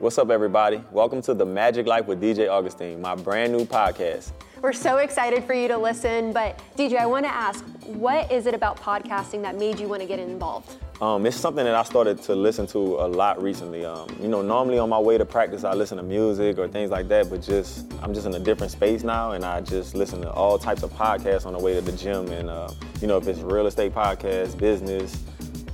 What's up, everybody? Welcome to the Magic Life with DJ Augustin, my brand new podcast. We're so excited for you to listen, but DJ, I want to ask, what is it about podcasting that made you want to get involved? Um, it's something that I started to listen to a lot recently. Um, you know, normally on my way to practice, I listen to music or things like that, but just I'm just in a different space now, and I just listen to all types of podcasts on the way to the gym. And uh, you know, if it's real estate podcasts, business,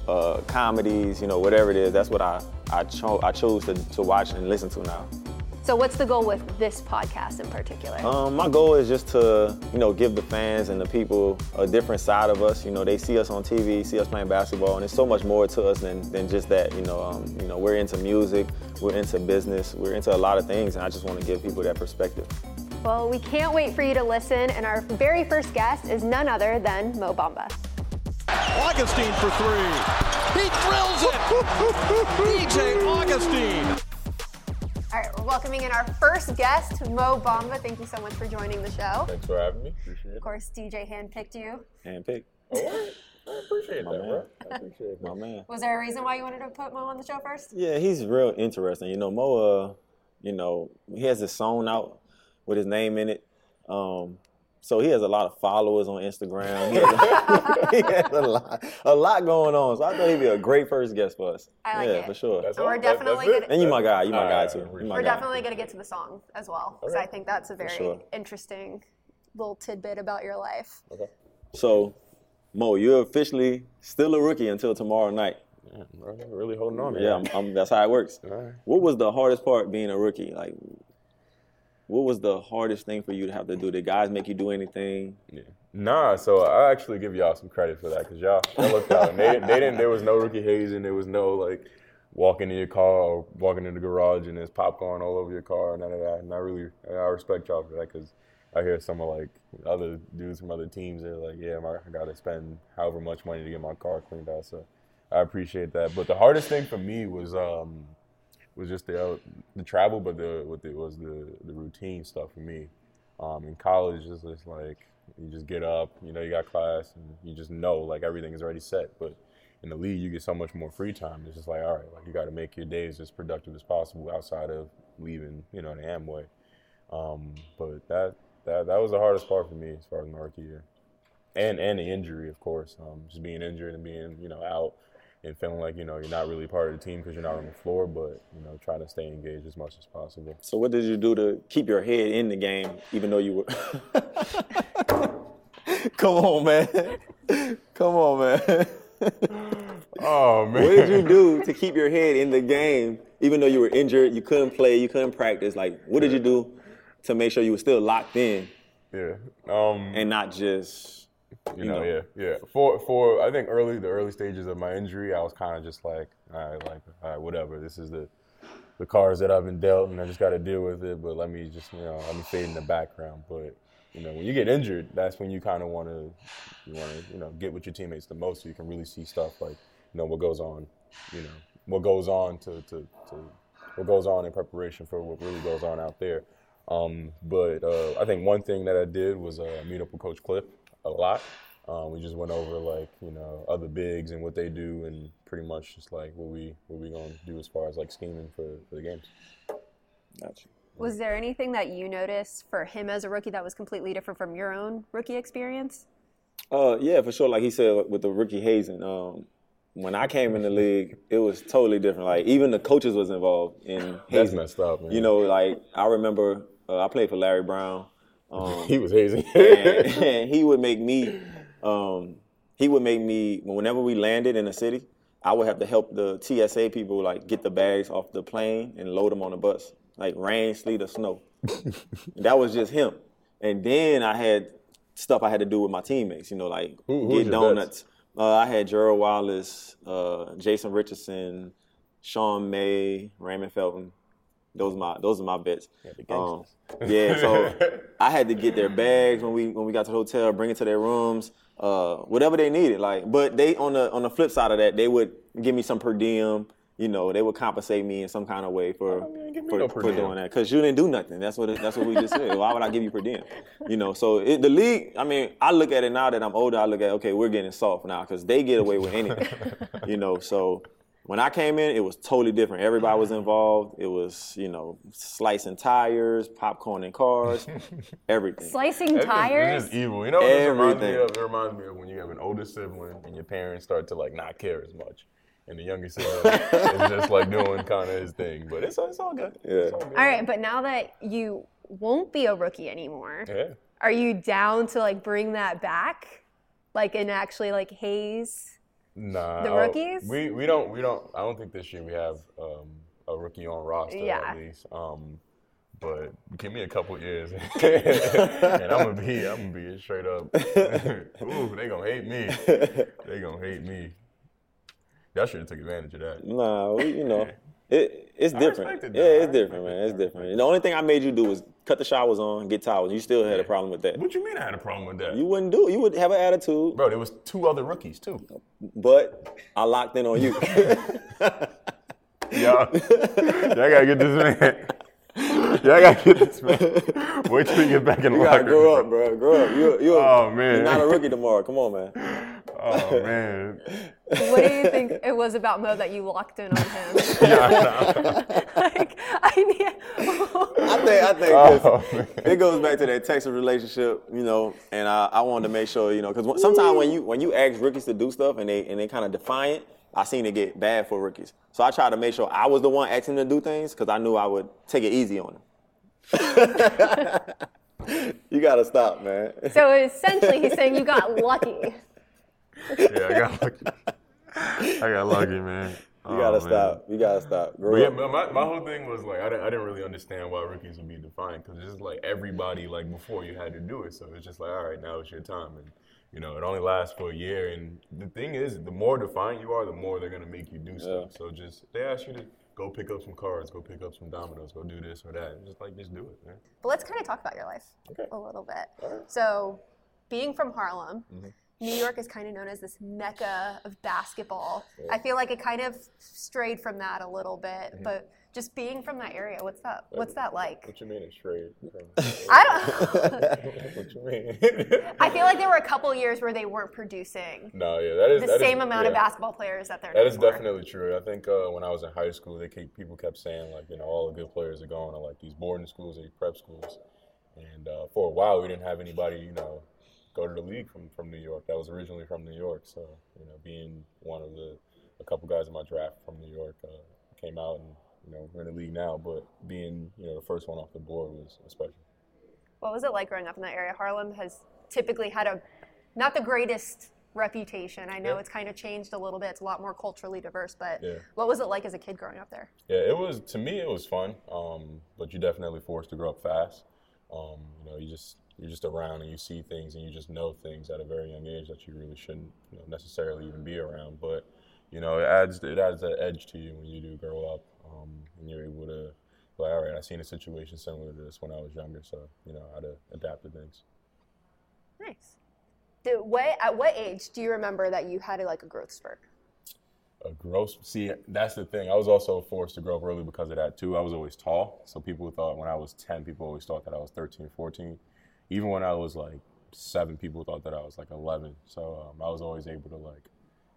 uh, comedies, you know, whatever it is, that's what I I, cho- I chose to, to watch and listen to now. So what's the goal with this podcast in particular? Um, my goal is just to, you know, give the fans and the people a different side of us. You know, they see us on TV, see us playing basketball, and it's so much more to us than, than just that. You know, um, you know, we're into music, we're into business, we're into a lot of things, and I just want to give people that perspective. Well, we can't wait for you to listen, and our very first guest is none other than Mo Bamba. Augustin for three. He drills it. DJ Augustin. All right, we're welcoming in our first guest, Mo Bamba. Thank you so much for joining the show. Thanks for having me. Appreciate it. Of course, DJ handpicked you. Handpicked. Oh, I appreciate My that, man. bro. I appreciate it. My man. Was there a reason why you wanted to put Mo on the show first? Yeah, he's real interesting. You know, Mo, uh, you know, he has his song out with his name in it. Um, so he has a lot of followers on Instagram. He has, he has a lot, a lot going on. So I thought he'd be a great first guest for us. I like yeah, it. for sure. That's We're all? That- definitely it? gonna- and you my guy. You my All guy right, too. You my We're guy. definitely going to get to the song as well, because Okay. I think that's a very sure. interesting little tidbit about your life. Okay. So, Mo, you're officially still a rookie until tomorrow night. Yeah, bro, I'm really holding on. Yeah, I'm, I'm, that's how it works. All right. What was the hardest part being a rookie? Like, what was the hardest thing for you to have to do? Did guys make you do anything? Yeah. Nah, so I actually give y'all some credit for that because y'all, y'all looked out. And they, they didn't. There was no rookie hazing. There was no like walking in your car or walking in the garage and there's popcorn all over your car. None of that. And I really, I respect y'all for that because I hear some of like other dudes from other teams. They're like, yeah, my, I got to spend however much money to get my car cleaned out. So I appreciate that. But the hardest thing for me was um was just the uh, the travel, but the what it was the the routine stuff for me. Um, in college, it's just like you just get up, you know, you got class, and you just know like everything is already set. But in the league, you get so much more free time. It's just like, all right, like you got to make your days as productive as possible outside of leaving, you know, the Amway. Um, but that that that was the hardest part for me as far as my rookie year, and and the injury, of course. Um, just being injured and being you know out and feeling like you know you're not really part of the team because you're not on the floor, but you know trying to stay engaged as much as possible. So, what did you do to keep your head in the game, even though you were? Come on, man. Come on, man. Oh man, what did you do to keep your head in the game, even though you were injured, you couldn't play, you couldn't practice? Like, what did you do to make sure you were still locked in Yeah. Um, and not just, you, you know, know? yeah, yeah. For for I think early the early stages of my injury, I was kind of just like, all right, like, all right, whatever. This is the the cards that I've been dealt, and I just got to deal with it. But let me just, you know, let me fade in the background. But you know, when you get injured, that's when you kind of want to, you want to, you know, get with your teammates the most, so you can really see stuff like, you know, what goes on, you know, what goes on to to, to what goes on in preparation for what really goes on out there. Um, but uh, I think one thing that I did was uh, meet up with Coach Cliff a lot. Um, we just went over like you know other bigs and what they do, and pretty much just like what we what we gonna do as far as like scheming for, for the games. Gotcha. Was there anything that you noticed for him as a rookie that was completely different from your own rookie experience? Uh, yeah, for sure. Like he said with the rookie hazing, um, when I came in the league, it was totally different. Like even the coaches was involved in That's hazing. messed up, man. You know, like I remember uh, I played for Larry Brown. Um, he was hazing. and, and he would make me um, he would make me whenever we landed in a city i would have to help the tsa people like get the bags off the plane and load them on the bus like rain sleet or snow. That was just him. And then i had stuff i had to do with my teammates you know like Who- who get donuts. Uh, i had gerald wallace uh, jason richardson sean may raymond felton those are my those are my bets. the Um, yeah, so I had to get their bags when we when we got to the hotel, bring it to their rooms, uh, whatever they needed. Like, but they on the on the flip side of that, they would give me some per diem. You know, they would compensate me in some kind of way for man, for, no for doing that because you didn't do nothing. That's what it, that's what we just said. Why would I give you per diem? You know, so it, the league. I mean, I look at it now that I'm older. I look at okay, we're getting soft now because they get away with anything. you know, so When I came in, it was totally different. Everybody was mm-hmm. involved. It was, you know, slicing tires, popcorn in cars, everything. Slicing It's tires. just evil. You know what this reminds me of? It reminds me of when you have an older sibling and your parents start to like not care as much. And the younger sibling is just like doing kind of his thing. But it's, it's all good. Yeah. It's all good. All right, but now that you won't be a rookie anymore, Yeah. are you down to like bring that back, like and actually like haze? Nah. The uh, rookies? We we don't we don't. I don't think this year we have um, a rookie on roster Yeah. at least. Um, but give me a couple years, and I'm gonna be I'm gonna be straight up. Ooh, they gonna hate me. They gonna hate me. Y'all should have took advantage of that. Nah, we, you know, it, it's different. respected Yeah, it's different, man. It's different. The only thing I made you do was cut the showers on, get towels. You still had a problem with that. What you mean I had a problem with that? You wouldn't do it. You would have an attitude, Bro, there was two other rookies too. but I locked in on you. Y'all, y'all gotta get this man. Y'all gotta get this man. Wait till you get back in the You locker gotta grow up, bro. Grow up. You're, you're, Oh, man. you're not a rookie tomorrow. Come on, man. Oh man. What do you think it was about Mo that you locked in on him? Yeah, nah. like, I need. I think I think Oh, it goes back to that Texas relationship, you know. And I, I wanted to make sure, you know, because sometimes when you when you ask rookies to do stuff and they and they kind of defiant, I seen it get bad for rookies. So I tried to make sure I was the one asking them to do things because I knew I would take it easy on them. you gotta stop, man. so essentially, he's saying you got lucky. yeah, I got lucky. I got lucky, man. You gotta stop. You gotta stop. Grow But yeah, my, my, my whole thing was like I didn't, I didn't really understand why rookies would be defined because it's just like everybody like before you had to do it, so it's just like all right, now it's your time, and you know it only lasts for a year. And the thing is, the more defined you are, the more they're gonna make you do stuff. So just they ask you to go pick up some cards, go pick up some dominoes, go do this or that. Just like just do it, man. But let's kind of talk about your life Okay. a little bit. So, being from Harlem, Mm-hmm. New York is kind of known as this mecca of basketball. I feel like it kind of strayed from that a little bit, Mm-hmm. but just being from that area, what's that? What's that like? What you mean it's straight? I don't. what you mean? I feel like there were a couple years where they weren't producing no, yeah, that is the that is- same amount of basketball players that they're. That is definitely true. I think uh, when I was in high school, they keep, people kept saying like, you know, all the good players are going to like these boarding schools, these prep schools, and uh, for a while we didn't have anybody, you know, go to the league from, from New York. That was originally from New York, so you know, being one of the a couple guys in my draft from New York uh, came out and you know we're in the league now, but being you know the first one off the board was special. What was it like growing up in that area? Harlem has typically had a not the greatest reputation. I know Yeah. it's kind of changed a little bit. It's a lot more culturally diverse, but Yeah. what was it like as a kid growing up there? Yeah, it was to me it was fun, um, but you're definitely forced to grow up fast. Um, you know, you just you're just around and you see things and you just know things at a very young age that you really shouldn't you know, necessarily even be around. But you know, it adds it adds that edge to you when you do grow up, um, and you're able to like, all right, I seen a situation similar to this when I was younger, so you know how to adapt to things. Nice. Did, what, at what age do you remember that you had like a growth spurt? a gross see that's the thing i was also forced to grow up early because of that too i was always tall so people thought when i was 10 people always thought that i was 13 14 even when i was like 7 people thought that i was like 11 so um, i was always able to like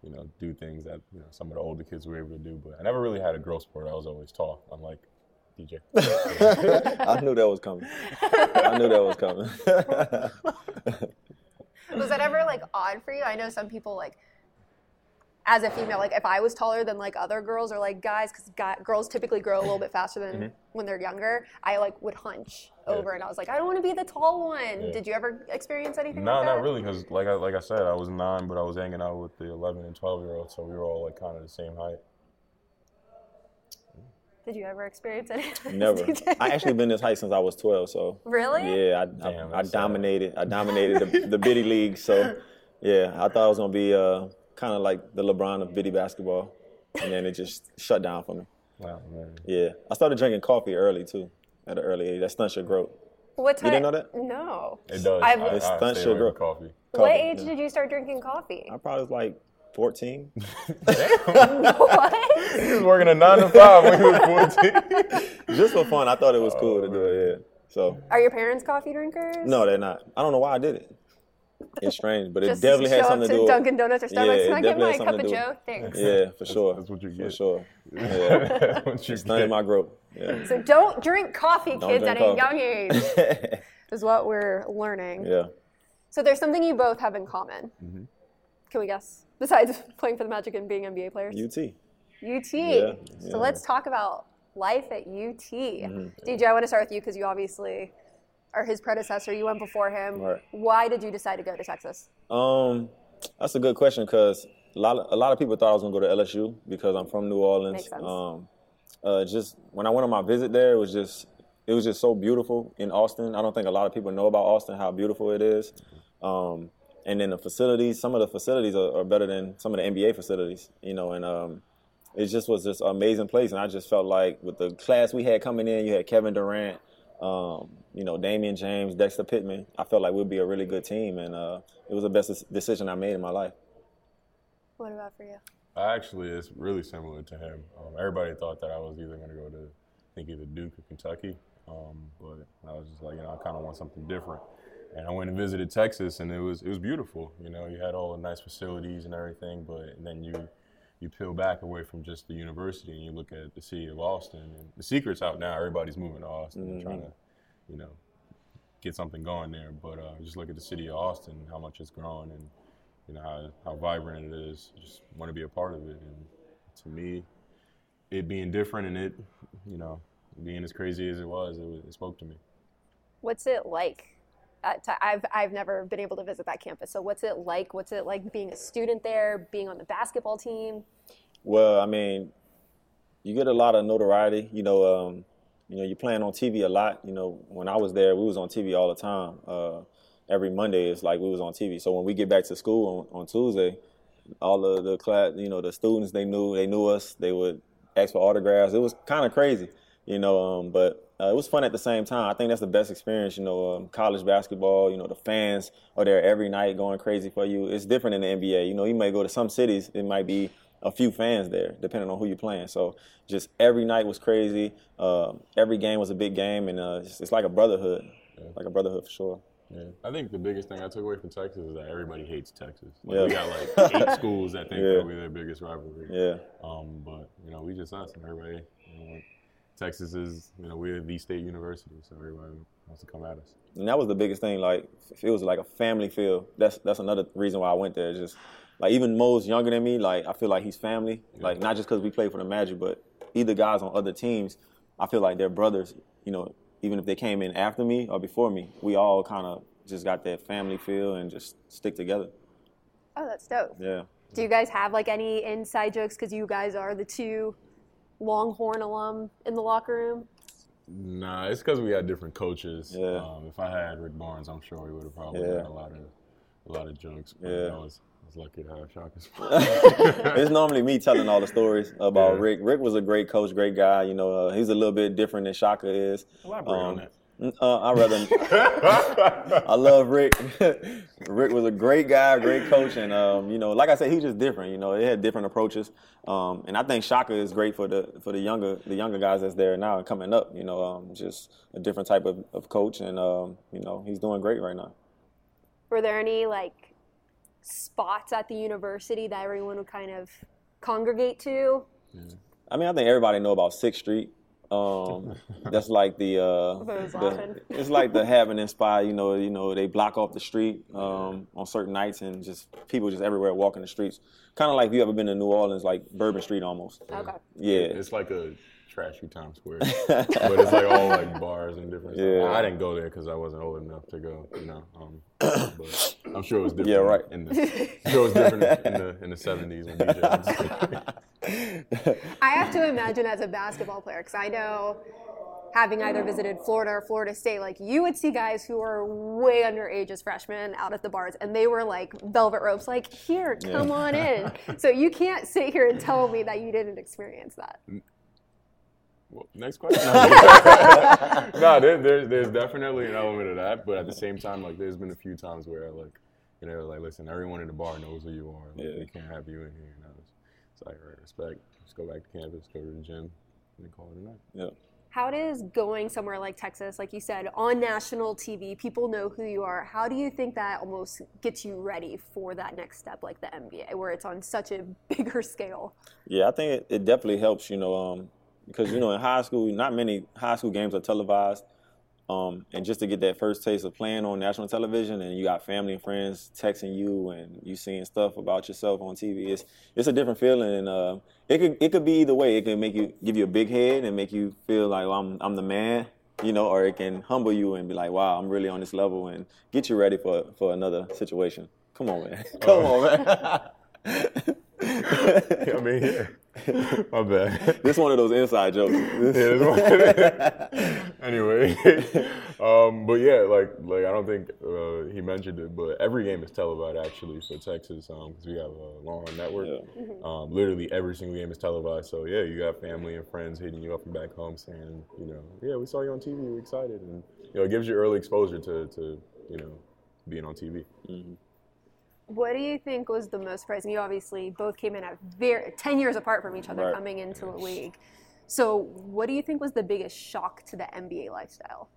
you know do things that you know some of the older kids were able to do but i never really had a growth spurt i was always tall unlike dj I knew that was coming. I knew that was coming. Was that ever like odd for you? I know some people like, as a female, like if I was taller than like other girls or like guys, because girls typically grow a little bit faster than when they're younger, I like would hunch Mm-hmm. Yeah. over and I was like, I don't want to be the tall one. Yeah. Did you ever experience anything no like that? not really because like I, like I said i was 9 but i was hanging out with the 11 and 12 year olds so we were all like kind of the same height Did you ever experience anything? Never. I actually been this height since I was 12, so. Really? Yeah, I, Damn, I, I dominated. I dominated the, the biddy league. So, yeah, I thought I was gonna be uh, kind of like the LeBron of biddy basketball, and then it just shut down for me. wow man Yeah, I started drinking coffee early too, at an early age. That stunts your growth. What time? You didn't know that? No. it does I've- I, It I stunts stay your growth. coffee What age yeah. did you start drinking coffee? I probably was like 14. what? He was working a nine to five when he was 14. just for fun. I thought it was cool to oh, do it. Yeah. So Are your parents coffee drinkers? no, they're not. I don't know why I did it. It's strange, but it definitely has show something up to do. to with- Dunkin' Donuts or Starbucks. Yeah, it Can I get definitely my cup something of to do Joe? Thanks. Yeah, for sure. that's what you get. For sure. Yeah. That's what you Stunning get. my growth. Yeah. So don't drink coffee, Don't kids, drink at a young age. is what we're learning. yeah. So there's something you both have in common. Mm-hmm. Can we guess? Besides playing for the Magic and being NBA players? UT. UT. yeah. So let's talk about life at UT. Mm-hmm. DJ, I want to start with you because you obviously are his predecessor. You went before him. Right. Why did you decide to go to Texas? Um, that's a good question because a lot of a lot of people thought I was gonna go to LSU because I'm from New Orleans. Makes sense. Um, uh, just when I went on my visit there, it was just it was just so beautiful in Austin. I don't think a lot of people know about Austin how beautiful it is. Um, and then the facilities, some of the facilities are, are better than some of the NBA facilities, you know. And um, it just was just an amazing place. And I just felt like with the class we had coming in, you had Kevin Durant, um, you know, Damion James, Dexter Pittman. I felt like we'd be a really good team, and uh, it was the best decision I made in my life. What about for you? Actually, it's really similar to him. Um, everybody thought that I was either going to go to, I think either Duke or Kentucky, um, but I was just like, you know, I kind of want something different. And I went and visited Texas, and it was it was beautiful. You know, you had all the nice facilities and everything, but then you you peel back away from just the university and you look at the city of Austin. And the secret's out now. Everybody's moving to Austin, and trying to, you know, get something going there. But uh, just look at the city of Austin, how much it's grown, and you know how, how vibrant it is. I just want to be a part of it. And to me, it being different and it, you know, being as crazy as it was, it, was- it spoke to me. What's it like? At I've I've never been able to visit that campus. So what's it like? What's it like being a student there, being on the basketball team? Well, I mean, you get a lot of notoriety. You know, um, you know, you're playing on TV a lot. You know, when I was there, we was on TV all the time. Uh, every Monday, it's like we was on TV. So when we get back to school on, on Tuesday, all of the class, you know, the students they knew they knew us. They would ask for autographs. It was kind of crazy, you know. Um, but uh, it was fun at the same time. I think that's the best experience. You know, um, college basketball. You know, the fans are there every night going crazy for you. It's different in the NBA. You know, you may go to some cities, it might be a few fans there, depending on who you're playing. So just every night was crazy. Um, every game was a big game, and uh, it's, it's like a brotherhood, like a brotherhood for sure. Yeah. I think the biggest thing I took away from Texas is that everybody hates Texas. Like, Yeah. We got like eight schools that think Yeah. that we're their biggest rivalry. Yeah. Um, but you know, we just us and everybody. You know, Texas is, you know, we're the state university, so everybody wants to come at us. and that was the biggest thing. Like it was like a family feel. That's that's another reason why I went there. Just like even Mo's younger than me. Like I feel like he's family. Like not just because we play for the Magic, but either guys on other teams. I feel like they're brothers. You know, even if they came in after me or before me, we all kind of just got that family feel and just stick together. Oh, that's dope. Yeah. Do you guys have like any inside jokes because you guys are the two Longhorn alum in the locker room? Nah, it's because we had different coaches. Yeah. Um, if I had Rick Barnes, I'm sure we would have probably Yeah. had a lot of a lot of jokes. But Yeah. I was, I was lucky to have Shaka. it's normally me telling all the stories about Yeah. Rick. Rick was a great coach, great guy. You know, uh, he's a little bit different than Shaka is. Elaborate on Um, that. Uh, I rather. I love Rick. Rick was a great guy, great coach, and um, you know, like I said, he's just different. You know, they had different approaches, um, and I think Shaka is great for the for the younger the younger guys that's there now and coming up. You know, um, just a different type of, of coach, and um, you know, he's doing great right now. Were there any like spots at the university that everyone would kind of congregate to? I mean, I think everybody know about Sixth Street. Um, that's like the, uh, the- it's like the happening spot. You know, you know they block off the street um, on certain nights, and just people just everywhere walking the streets. Kind of like if you ever been to New Orleans, like Bourbon Street almost. Okay. Yeah, It's like a trashy Times Square, but it's like all like bars and different. stuff. Yeah. I didn't go there because I wasn't old enough to go. You know, um, but I'm sure it was different. Yeah, right. In the, I'm sure it was different in the in the 70s when DJ. Was- I have to imagine as a basketball player, because I know having either visited Florida or Florida State, like you would see guys who are way underage as freshmen out at the bars, and they were like velvet ropes, like here, come on in. So you can't sit here and tell me that you didn't experience that. Well, next question. no, there, there's there's definitely an element of that, but at the same time, like there's been a few times where like, you know, like listen, everyone in the bar knows who you are. Like, Yeah. We can't have you in here. And I was, it's like, all right, respect. Just go back to campus, go to the gym, and then call it a night. yeah. How does going somewhere like Texas, like you said, on national TV, people know who you are? How do you think that almost gets you ready for that next step, like the NBA, where it's on such a bigger scale? Yeah, I think it, it definitely helps, you know, um, because, you know, in high school, not many high school games are televised. Um, and just to get that first taste of playing on national television, and you got family and friends texting you, and you seeing stuff about yourself on TV, it's it's a different feeling. And uh, it could it could be either way. It can make you give you a big head and make you feel like well, I'm I'm the man, you know, or it can humble you and be like, wow, I'm really on this level, and get you ready for for another situation. Come on, man. Come on, man. I mean, yeah. My bad. this one of those inside jokes. Yeah, this one- anyway, um, but yeah, like like I don't think uh, he mentioned it, but every game is televised actually for Texas because we have a Longhorn network. Yeah. Um, literally every single game is televised. So yeah, you got family and friends hitting you up from back home saying, you know, yeah, we saw you on TV, we're excited, and you know, it gives you early exposure to to you know being on TV. What do you think was the most surprising? You obviously both came in at very ten years apart from each other Right. coming into the league. So, what do you think was the biggest shock to the NBA lifestyle?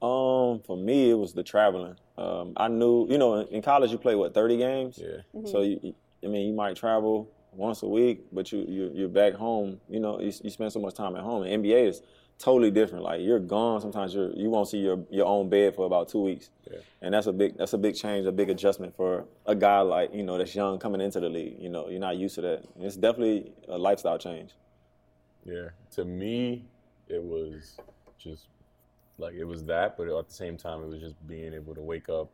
Um, for me, it was the traveling. Um, I knew, you know, in, in college you play what thirty games. Yeah. So you, you- I mean, you might travel once a week, but you, you you're back home. You know, you, you spend so much time at home. And NBA is totally different. Like you're gone. Sometimes you're you won't see your your own bed for about two weeks. Yeah. And that's a big that's a big change, a big adjustment for a guy like you know that's young coming into the league. You know, you're not used to that. It's definitely a lifestyle change. Yeah, to me, it was just like it was that, but at the same time, it was just being able to wake up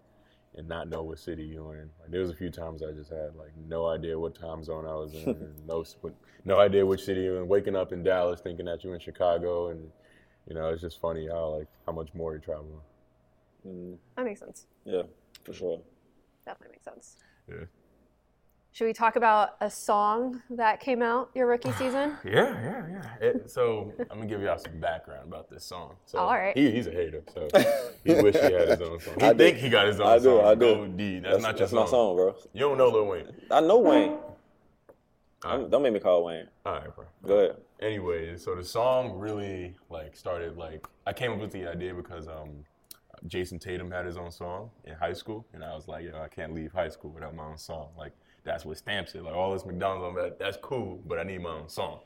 and not know what city you're in. Like there was a few times I just had like no idea what time zone I was in, and no no idea which city you're in. Waking up in Dallas thinking that you're in Chicago, and you know it's just funny how like how much more you're traveling. Mm-hmm. That makes sense. Yeah, for sure. Definitely makes sense. Yeah. Should we talk about a song that came out your rookie season? Yeah, yeah, yeah. It, so I'm gonna give y'all some background about this song. So All right. he, he's a hater, so he wish he had his own song. He I do. think he got his own I do. song. I do. Go D. That's, not your that's song. my song, bro. You don't know Lil Wayne. I know Wayne. All right, Don't make me call Wayne. all right bro. Go ahead. Anyway, so the song really like started like I came up with the idea because um Jayson Tatum had his own song in high school, and I was like, yo, I can't leave high school without my own song. Like that's what stamps it. Like all this McDonald's, I'm like, that's cool, but I need my own song.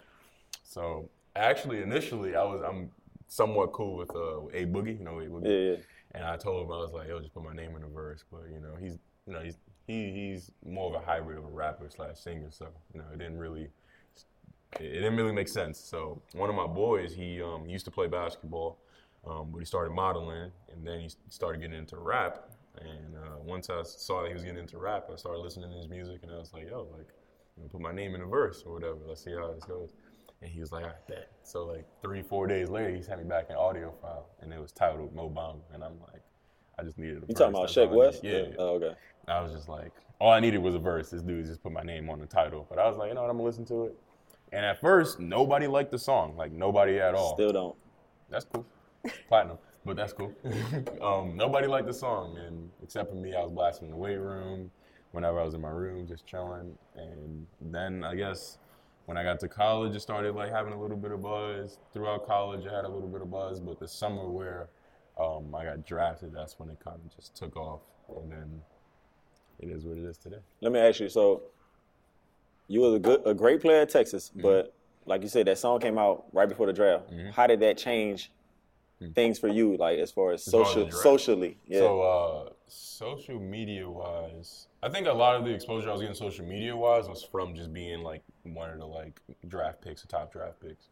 So actually, initially, I was I'm somewhat cool with uh, A Boogie, you know, A Boogie. Yeah, yeah. And I told him I was like, yo, just put my name in the verse. But you know, he's you know he's he he's more of a hybrid of a rapper slash singer. So you know, it didn't really it it didn't really make sense. So one of my boys, he um, used to play basketball, um, but he started modeling, and then he started getting into rap. And uh, once I saw that he was getting into rap, I started listening to his music, and I was like, yo, like, you know, put my name in a verse or whatever. Let's see how this goes. And he was like, I bet. So like three, four days later, he sent me back an audio file, and it was titled Mo Bamba, and I'm like, I just needed a You talking about Sheck Wes? Yeah. yeah. Oh, okay. I was just like, all I needed was a verse. This dude just put my name on the title. But I was like, you know what, I'm gonna listen to it. And at first, nobody liked the song, like nobody at all. Still don't. That's cool, platinum, but that's cool. um, nobody liked the song, and except for me, I was blasting in the weight room. Whenever I was in my room, just chilling. And then I guess when I got to college, it started like having a little bit of buzz. Throughout college, I had a little bit of buzz, but the summer where um, I got drafted, that's when it kind of just took off. And then it is what it is today. Let me ask you. So, you was a good, a great player at Texas, Mm-hmm. but like you said, that song came out right before the draft. How did that change things for you, like as far as as social, the draft? socially? Yeah. So, uh, social media wise, I think a lot of the exposure I was getting social media wise was from just being like one of the like draft picks, the top draft picks.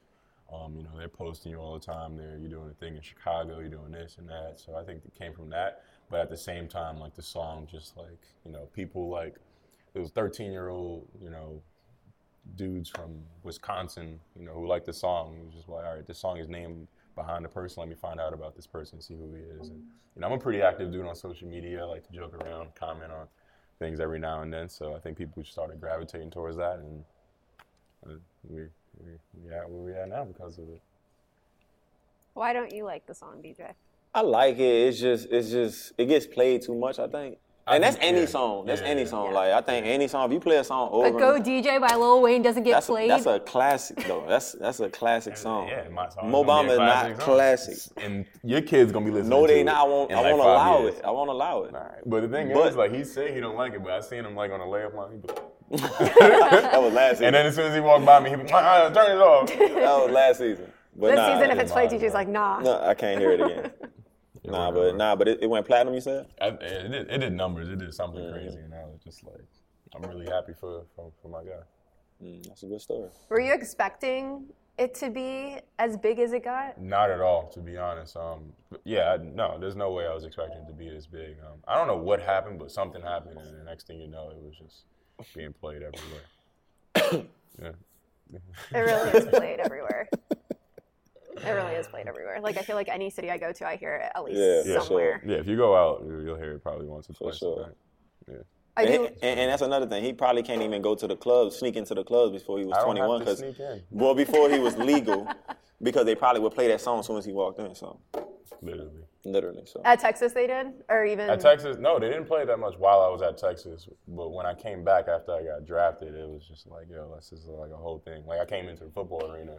Um, you know, they're posting you all the time. There, you're doing a thing in Chicago, you're doing this and that. So I think it came from that. But at the same time, like the song, just like you know, people like it was 13 year old, you know, dudes from Wisconsin, you know, who liked the song. It was just like, all right, this song is named behind the person. Let me find out about this person, see who he is. And you know, I'm a pretty active dude on social media. I like to joke around, comment on things every now and then. So I think people started gravitating towards that, and uh, we we we at where we at now because of it. Why don't you like the song, DJ? I like it. It's just, it's just, it gets played too much. I think And that's any yeah. song. That's Yeah, any song. Yeah. Like I think any song. If you play a song over, But Go DJ by Lil Wayne doesn't get that's a, played. that's a classic though. That's that's a classic song. Yeah, my song. Mo Bamba is not classic. And your kids gonna be listening. No, to they it not. I won't. I like won't five allow years. it. I won't allow it. Alright, But the thing But- is, like he said he don't like it, but I seen him like on a layup line. He be like, that was last season. and then as soon as he walked by me, he be like, "Ah, turn it off. that was last season. But this nah, season, if it's played, mine, TJ's like, nah. no, I can't hear it again. nah, but nah, but it, it went platinum. You said? I, it, did, it did numbers. It did something Mm. crazy, and I was just like, I'm really happy for for, for my guy. Mm, that's a good story. Were you expecting it to be as big as it got? Not at all, to be honest. Um, yeah, I, no, there's no way I was expecting it to be this big. Um, I don't know what happened, but something happened, and the next thing you know, it was just being played everywhere. yeah. It really is played everywhere. It really is played everywhere. Like I feel like any city I go to, I hear it at least Yeah, for somewhere. Yeah, if you go out, you- you'll hear it probably once or twice. sure. Yeah. I And, do. and, and that's another thing. He probably can't even go to the clubs, sneak into the clubs before he was I don't 21. have to 'cause- sneak in. well, before he was legal, because they probably would play that song as soon as he walked in. So Literally. literally, so At Texas, they did, or even At Texas, no, they didn't play that much while I was at Texas. But when I came back after I got drafted, it was just like, yo, this is like a whole thing. Like I came into the football arena,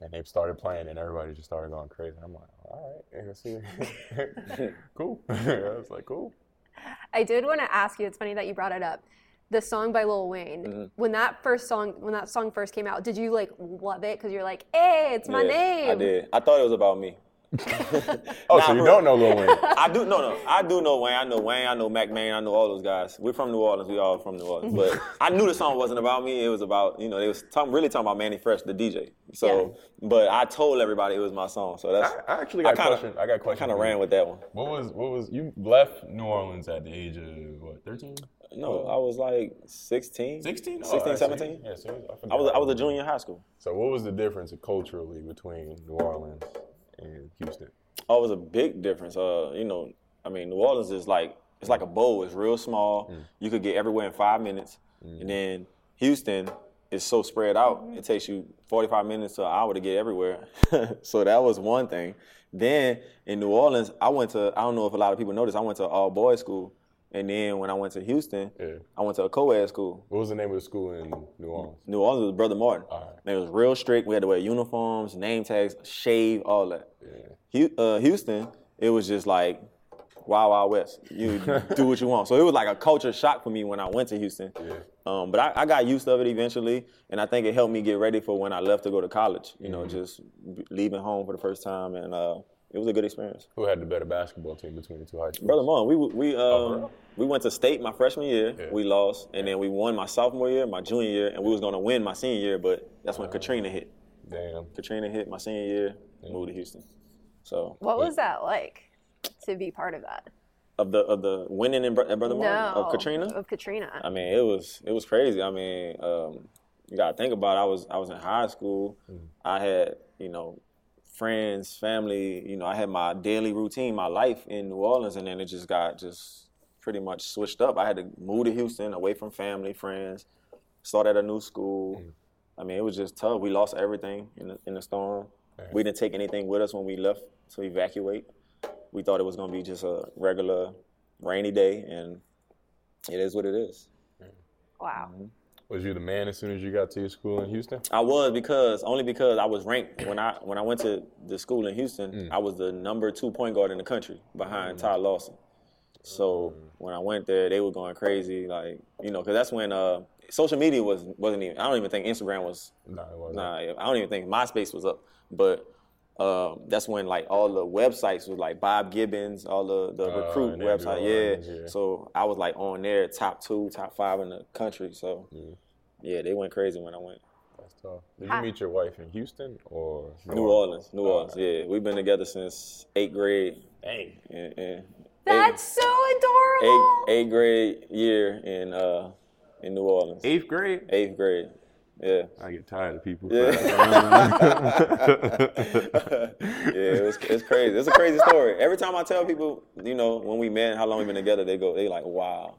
and they started playing, and everybody just started going crazy. I'm like, all right, see, cool. I was like, cool. I did want to ask you. It's funny that you brought it up. The song by Lil Wayne. Mm-hmm. When that first song, when that song first came out, did you like love it? Because you're like, hey, it's my Yeah, name. I did. I thought it was about me. Oh, Nah, so you don't know Lil Wayne? I do no no. I do know Wayne. I know Wayne. I know Mack Maine. I know all those guys. We're from New Orleans. We all from New Orleans. But I knew the song wasn't about me. It was about you know they was talking, really talking about Mannie Fresh, the DJ. So, but I told everybody it was my song. So that's I, I actually got a kinda- question. I got a question. kind of ran with that one. What was what was you left New Orleans at the age of what 13? No, I was like 16, 16? 16, 17. Yeah, so I was I was a junior in high school. So what was the difference culturally between New Orleans and Houston? Oh, it was a big difference. Uh, you know, I mean, New Orleans is like it's like a bowl. It's real small. You could get everywhere in five minutes, and then Houston is so spread out. It takes you 45 minutes to an hour to get everywhere. so that was one thing. Then in New Orleans, I went to. I don't know if a lot of people noticed. I went to all boys school, and then when I went to Houston, Yeah. I went to a co-ed school. What was the name of the school in New Orleans? New Orleans was Brother Martin. Alright. And it was real strict. We had to wear uniforms, name tags, shave, all that. Yeah. Uh, Houston, it was just like Wild Wild West. You do what you want. So it was like a culture shock for me when I went to Houston. Yeah. Um, but I, I got used of it eventually, and I think it helped me get ready for when I left to go to college. You know, just b- leaving home for the first time, and uh, it was a good experience. Who had the better basketball team between the two high schools? Brother Martin, we we um, Oh, we went to state my freshman year. Yeah. We lost, and then we won my sophomore year, my junior year, and we was gonna win my senior year, but that's when Katrina hit. Damn. Katrina hit my senior year, and moved to Houston. So What was that like to be part of that? of the of the winning in Bro- at Brother No, of Katrina. Of Katrina. I mean, it was it was crazy. I mean, um, you gotta think about. It. I was I was in high school. I had you know friends, family. You know, I had my daily routine, my life in New Orleans, and then it just got just pretty much switched up. I had to move to Houston, away from family, friends, start at a new school. Mm. I mean, it was just tough. We lost everything in the, in the storm. We didn't take anything with us when we left to evacuate. We thought it was going to be just a regular rainy day, and it is what it is. wow. Mm-hmm. Was you the man as soon as you got to your school in Houston? I was because only because I was ranked when I when I went to the school in Houston. Mm. I was the number two point guard in the country behind Ty Lawson. So when I went there, they were going crazy, like you know, because that's when uh, social media was wasn't even. I don't even think Instagram was. No, it wasn't. Nah, I don't even think MySpace was up. But um, that's when like all the websites was like Bob Gibbons, all the the Uh, recruit website, Owens, yeah. yeah. So I was like on there, top two, top five in the country. So Mm. yeah, they went crazy when I went. That's tough. Did you meet your wife in Houston or New Orleans, New Orleans. Yeah, we've been together since eighth grade. Hey. And, and That's so adorable. eighth, eighth grade year in uh in New Orleans. Eighth grade? Eighth grade. Yeah. I get tired of people. Yeah. yeah, it was, it's crazy. It's a crazy story. Every time I tell people, you know, when we met, how long we've been together, they go, they like, wow.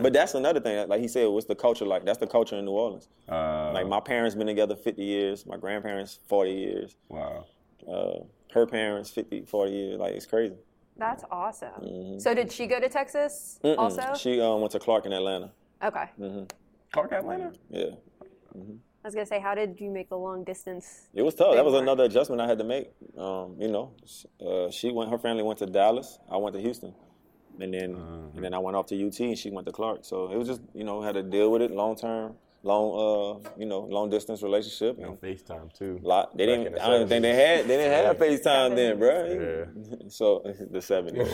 But that's another thing. Like he said, what's the culture like? That's the culture in New Orleans. uh, Like my parents been together 50 years. My grandparents 40 years. wow. Uh, her parents 50, 40 years. Like it's crazy. That's awesome. So did she go to Texas Mm-mm. also? She um, went to Clark in Atlanta. okay. Clark Atlanta. Yeah. I was gonna say, how did you make the long distance? It was tough. That was Big another adjustment I had to make. Um, you know, uh, she went. Her family went to Dallas. I went to Houston, and then and then I went off to UT, and she went to Clark. So it was just you know had to deal with it long term, long uh, you know long distance relationship. You know, And FaceTime too. lot, they Back didn't. the I don't think they had. They didn't have FaceTime then, bro. Yeah. So the seventies.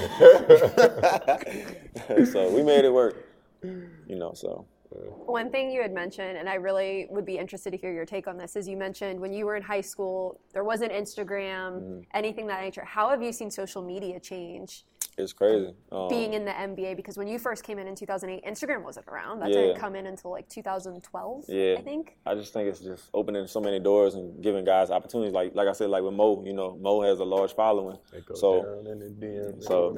so we made it work. You know. So One thing you had mentioned, and I really would be interested to hear your take on this, is you mentioned when you were in high school, there wasn't Instagram, Mm-hmm. anything that nature. How have you seen social media change it's crazy. Um, being in the NBA? Because when you first came in in 2008, Instagram wasn't around. That Yeah. didn't come in until like 2012, Yeah. I think. I just think it's just opening so many doors and giving guys opportunities. Like like I said, like with Mo, you know, Mo has a large following. So down in DM, so-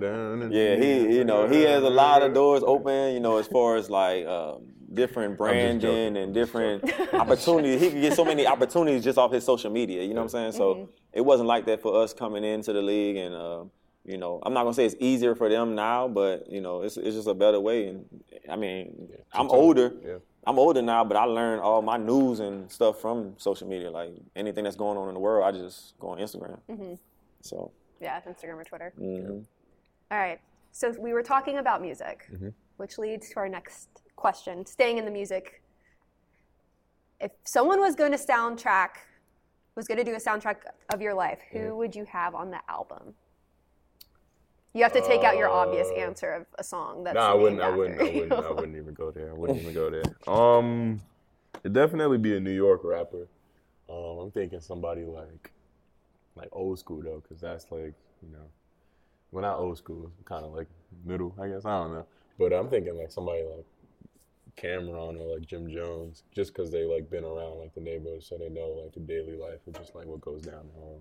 down yeah, he you know he has a lot of doors open. You know, as far as like um, different branding and different opportunities. He could get so many opportunities just off his social media. You know what I'm saying? So it wasn't like that for us coming into the league and. Uh, you know, I'm not gonna say it's easier for them now, but you know, it's it's just a better way. And I mean, I'm Sometimes- older. yeah. I'm older now, but I learn all my news and stuff from social media. Like anything that's going on in the world, I just go on Instagram. Mhm. So Yeah, Instagram or Twitter. mhm. All right. So we were talking about music, Mm-hmm. which leads to our next question. Staying in the music. If someone was going to soundtrack, was going to do a soundtrack of your life, who would you have on the album? You have to take out your obvious answer of a song that's No, I wouldn't. I named wouldn't. I wouldn't. I wouldn't even go there. I wouldn't even go there. Um, it'd definitely be a New York rapper. Um, I'm thinking somebody like, like old school though, because that's like you know, well not old school, kind of like middle, I guess. I don't know, but I'm thinking like somebody like Cam'ron or like Jim Jones, just because they like been around like the neighborhood, so they know like the daily life and just like what goes down at home.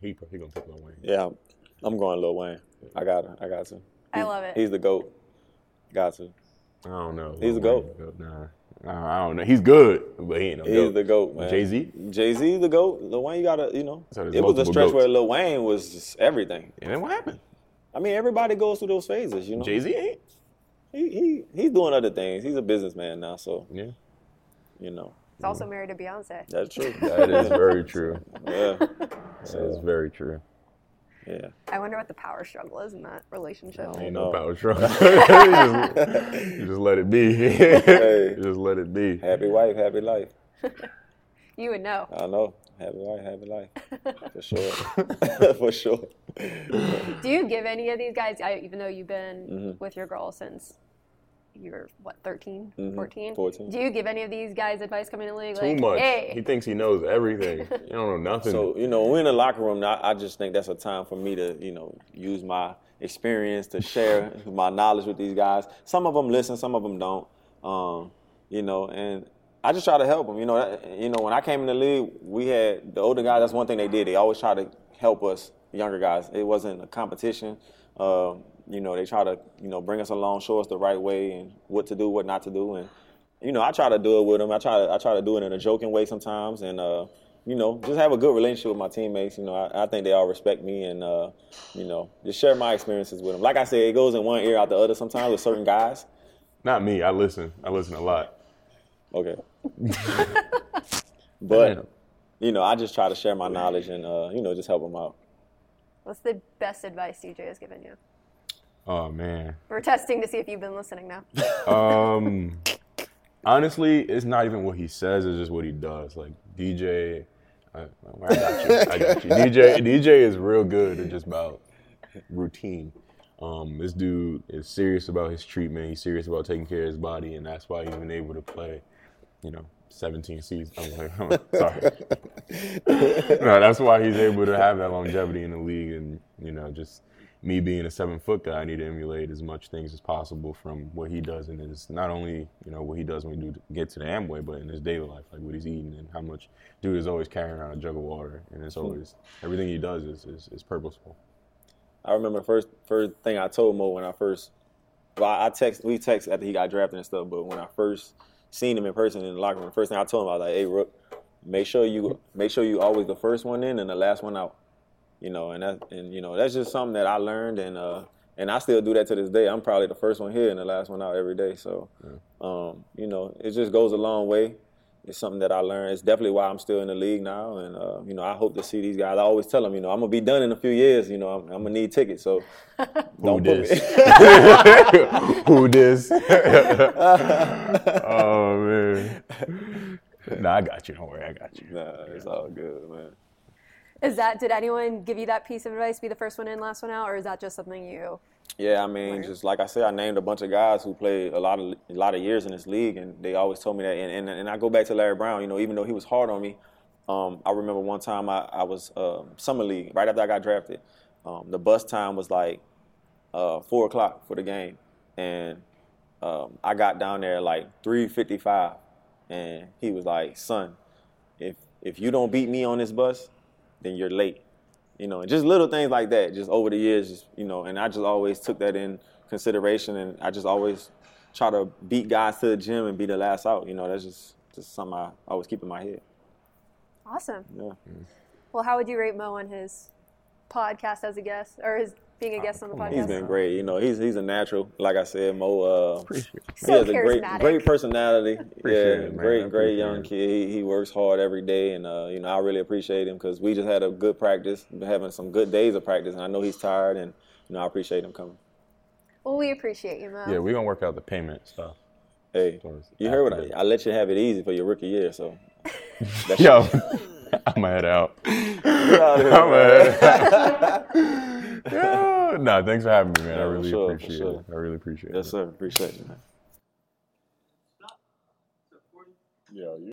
He he gonna pick my wing. yeah, I'm going Lil Wayne. I got to. I got to. I love it. He's the goat. Got to. I don't know. He's the goat. Wayne, goat. Nah, I I don't know. He's good, but he ain't no He's goat. the goat, man. Jay Z. Jay Z, the goat. Lil Wayne, you gotta, you know. So it was a stretch goats. where Lil Wayne was just everything. And then what happened? I mean, everybody goes through those phases, you know. Jay Z ain't. He, he he's doing other things. He's a businessman now, so Yeah, you know He's also married to Beyonce. that's true. that is very true. yeah, That is very true. Yeah. I wonder what the power struggle is in that relationship. Ain't know. no power struggle. you, just, you just let it be. You just let it be. Happy wife, happy life. You would know. I know. Happy wife, happy life. For sure. For sure. Do you give any of these guys, even though you've been Mm-hmm. with your girl since you're what 13, 14? 14. Do you give any of these guys advice coming in the league? Too like, much. Hey, He thinks he knows everything. You don't know nothing. So, you know, we're in the locker room, I, I just think that's a time for me to, you know, use my experience to share my knowledge with these guys. Some of them listen, some of them don't. Um, you know, and I just try to help them. You know, that- you know, when I came in the league, we had the older guys. That's one thing they did. They always try to help us, younger guys. It wasn't a competition. Um, you know, they try to, you know, bring us along, show us the right way and what to do, what not to do, and you know, I try to do it with them. I try to, I try to do it in a joking way sometimes, and uh, you know, just have a good relationship with my teammates. You know, I, I think they all respect me, and uh, you know, just share my experiences with them. Like I said, it goes in one ear out the other sometimes with certain guys. Not me. I listen. I listen a lot. Okay, but you know, I just try to share my knowledge and uh, you know, just help them out. what's the best advice DJ has given you? Oh man. We're testing to see if you've been listening now. Um, honestly, it's not even what he says; it's just what he does. Like DJ, I, I got you. I got you. DJ, DJ is real good at just about routine. Um, this dude is serious about his treatment. He's serious about taking care of his body, and that's why he's been able to play. You know, 17 seasons. I'm like, sorry. no, that's why he's able to have that longevity in the league, and you know, just me being a seven foot guy, I need to emulate as much things as possible from what he does in his not only you know what he does when we do get to the Amway, but in his daily life, like what he's eating and how much. Dude is always carrying around a jug of water, and it's hmm. always everything he does is is, is purposeful. I remember the first first thing I told Mo when I first, well, I text we text after he got drafted and stuff. But when I first seen him in person in the locker room, the first thing I told him I was like, "Hey, Rook, make sure you make sure you always the first one in and the last one out." You know, and that and you know that's just something that I learned and uh and I still do that to this day. I'm probably the first one here and the last one out every day. So, um, you know, it just goes a long way. It's something that I learned. It's definitely why I'm still in the league now, and uh, you know, I hope to see these guys. I always tell them, you know, I'm gonna be done in a few years. You know, I'm, I'm gonna need tickets, so don't put this? Who this? oh man. Nah, I got you. Don't worry, I got you. nah, it's all good, man. Is that did anyone give you that piece of advice? Be the first one in, last one out, or is that just something you? Yeah, I mean, just like I said, I named a bunch of guys who played a lot of a lot of years in this league, and they always told me that. And, and, and I go back to Larry Brown. You know, even though he was hard on me, um, I remember one time I, I was um summer league right after I got drafted. Um, the bus time was like uh, four o'clock for the game, and um, I got down there like three fifty-five, and he was like, "Son, if if you don't beat me on this bus, then you're late." You know, and just little things like that. Just over the years, just you know, and I just always took that in consideration, and I just always try to beat guys to the gym and be the last out. You know, that's just just something I always keep in my head. Awesome. Yeah. Mm. Well, how would you rate Mo on his podcast as a guest, or his being a guest on the podcast? He's been great. You know, he's he's a natural. Like I said, Mo. Uh, Appreciate it. he So has a great charismatic. great personality. Appreciate yeah, it, man. Great great appreciate young kid. He, he works hard every day, and uh, you know I really appreciate him because we just had a good practice, been having some good days of practice, and I know he's tired, and you know I appreciate him coming. Well, we appreciate you, Mo. Yeah, we're gonna work out the payment stuff. Hey, Towards you heard what after I, I let you have it easy for your rookie year, so. That's Yo, I'ma head out. Get out I'ma head out. Yeah. Nah, thanks for having me, man. I Yeah, for really sure, appreciate sure. it. I really appreciate Yes, it. Yes, sir. Appreciate you, man. Yo, you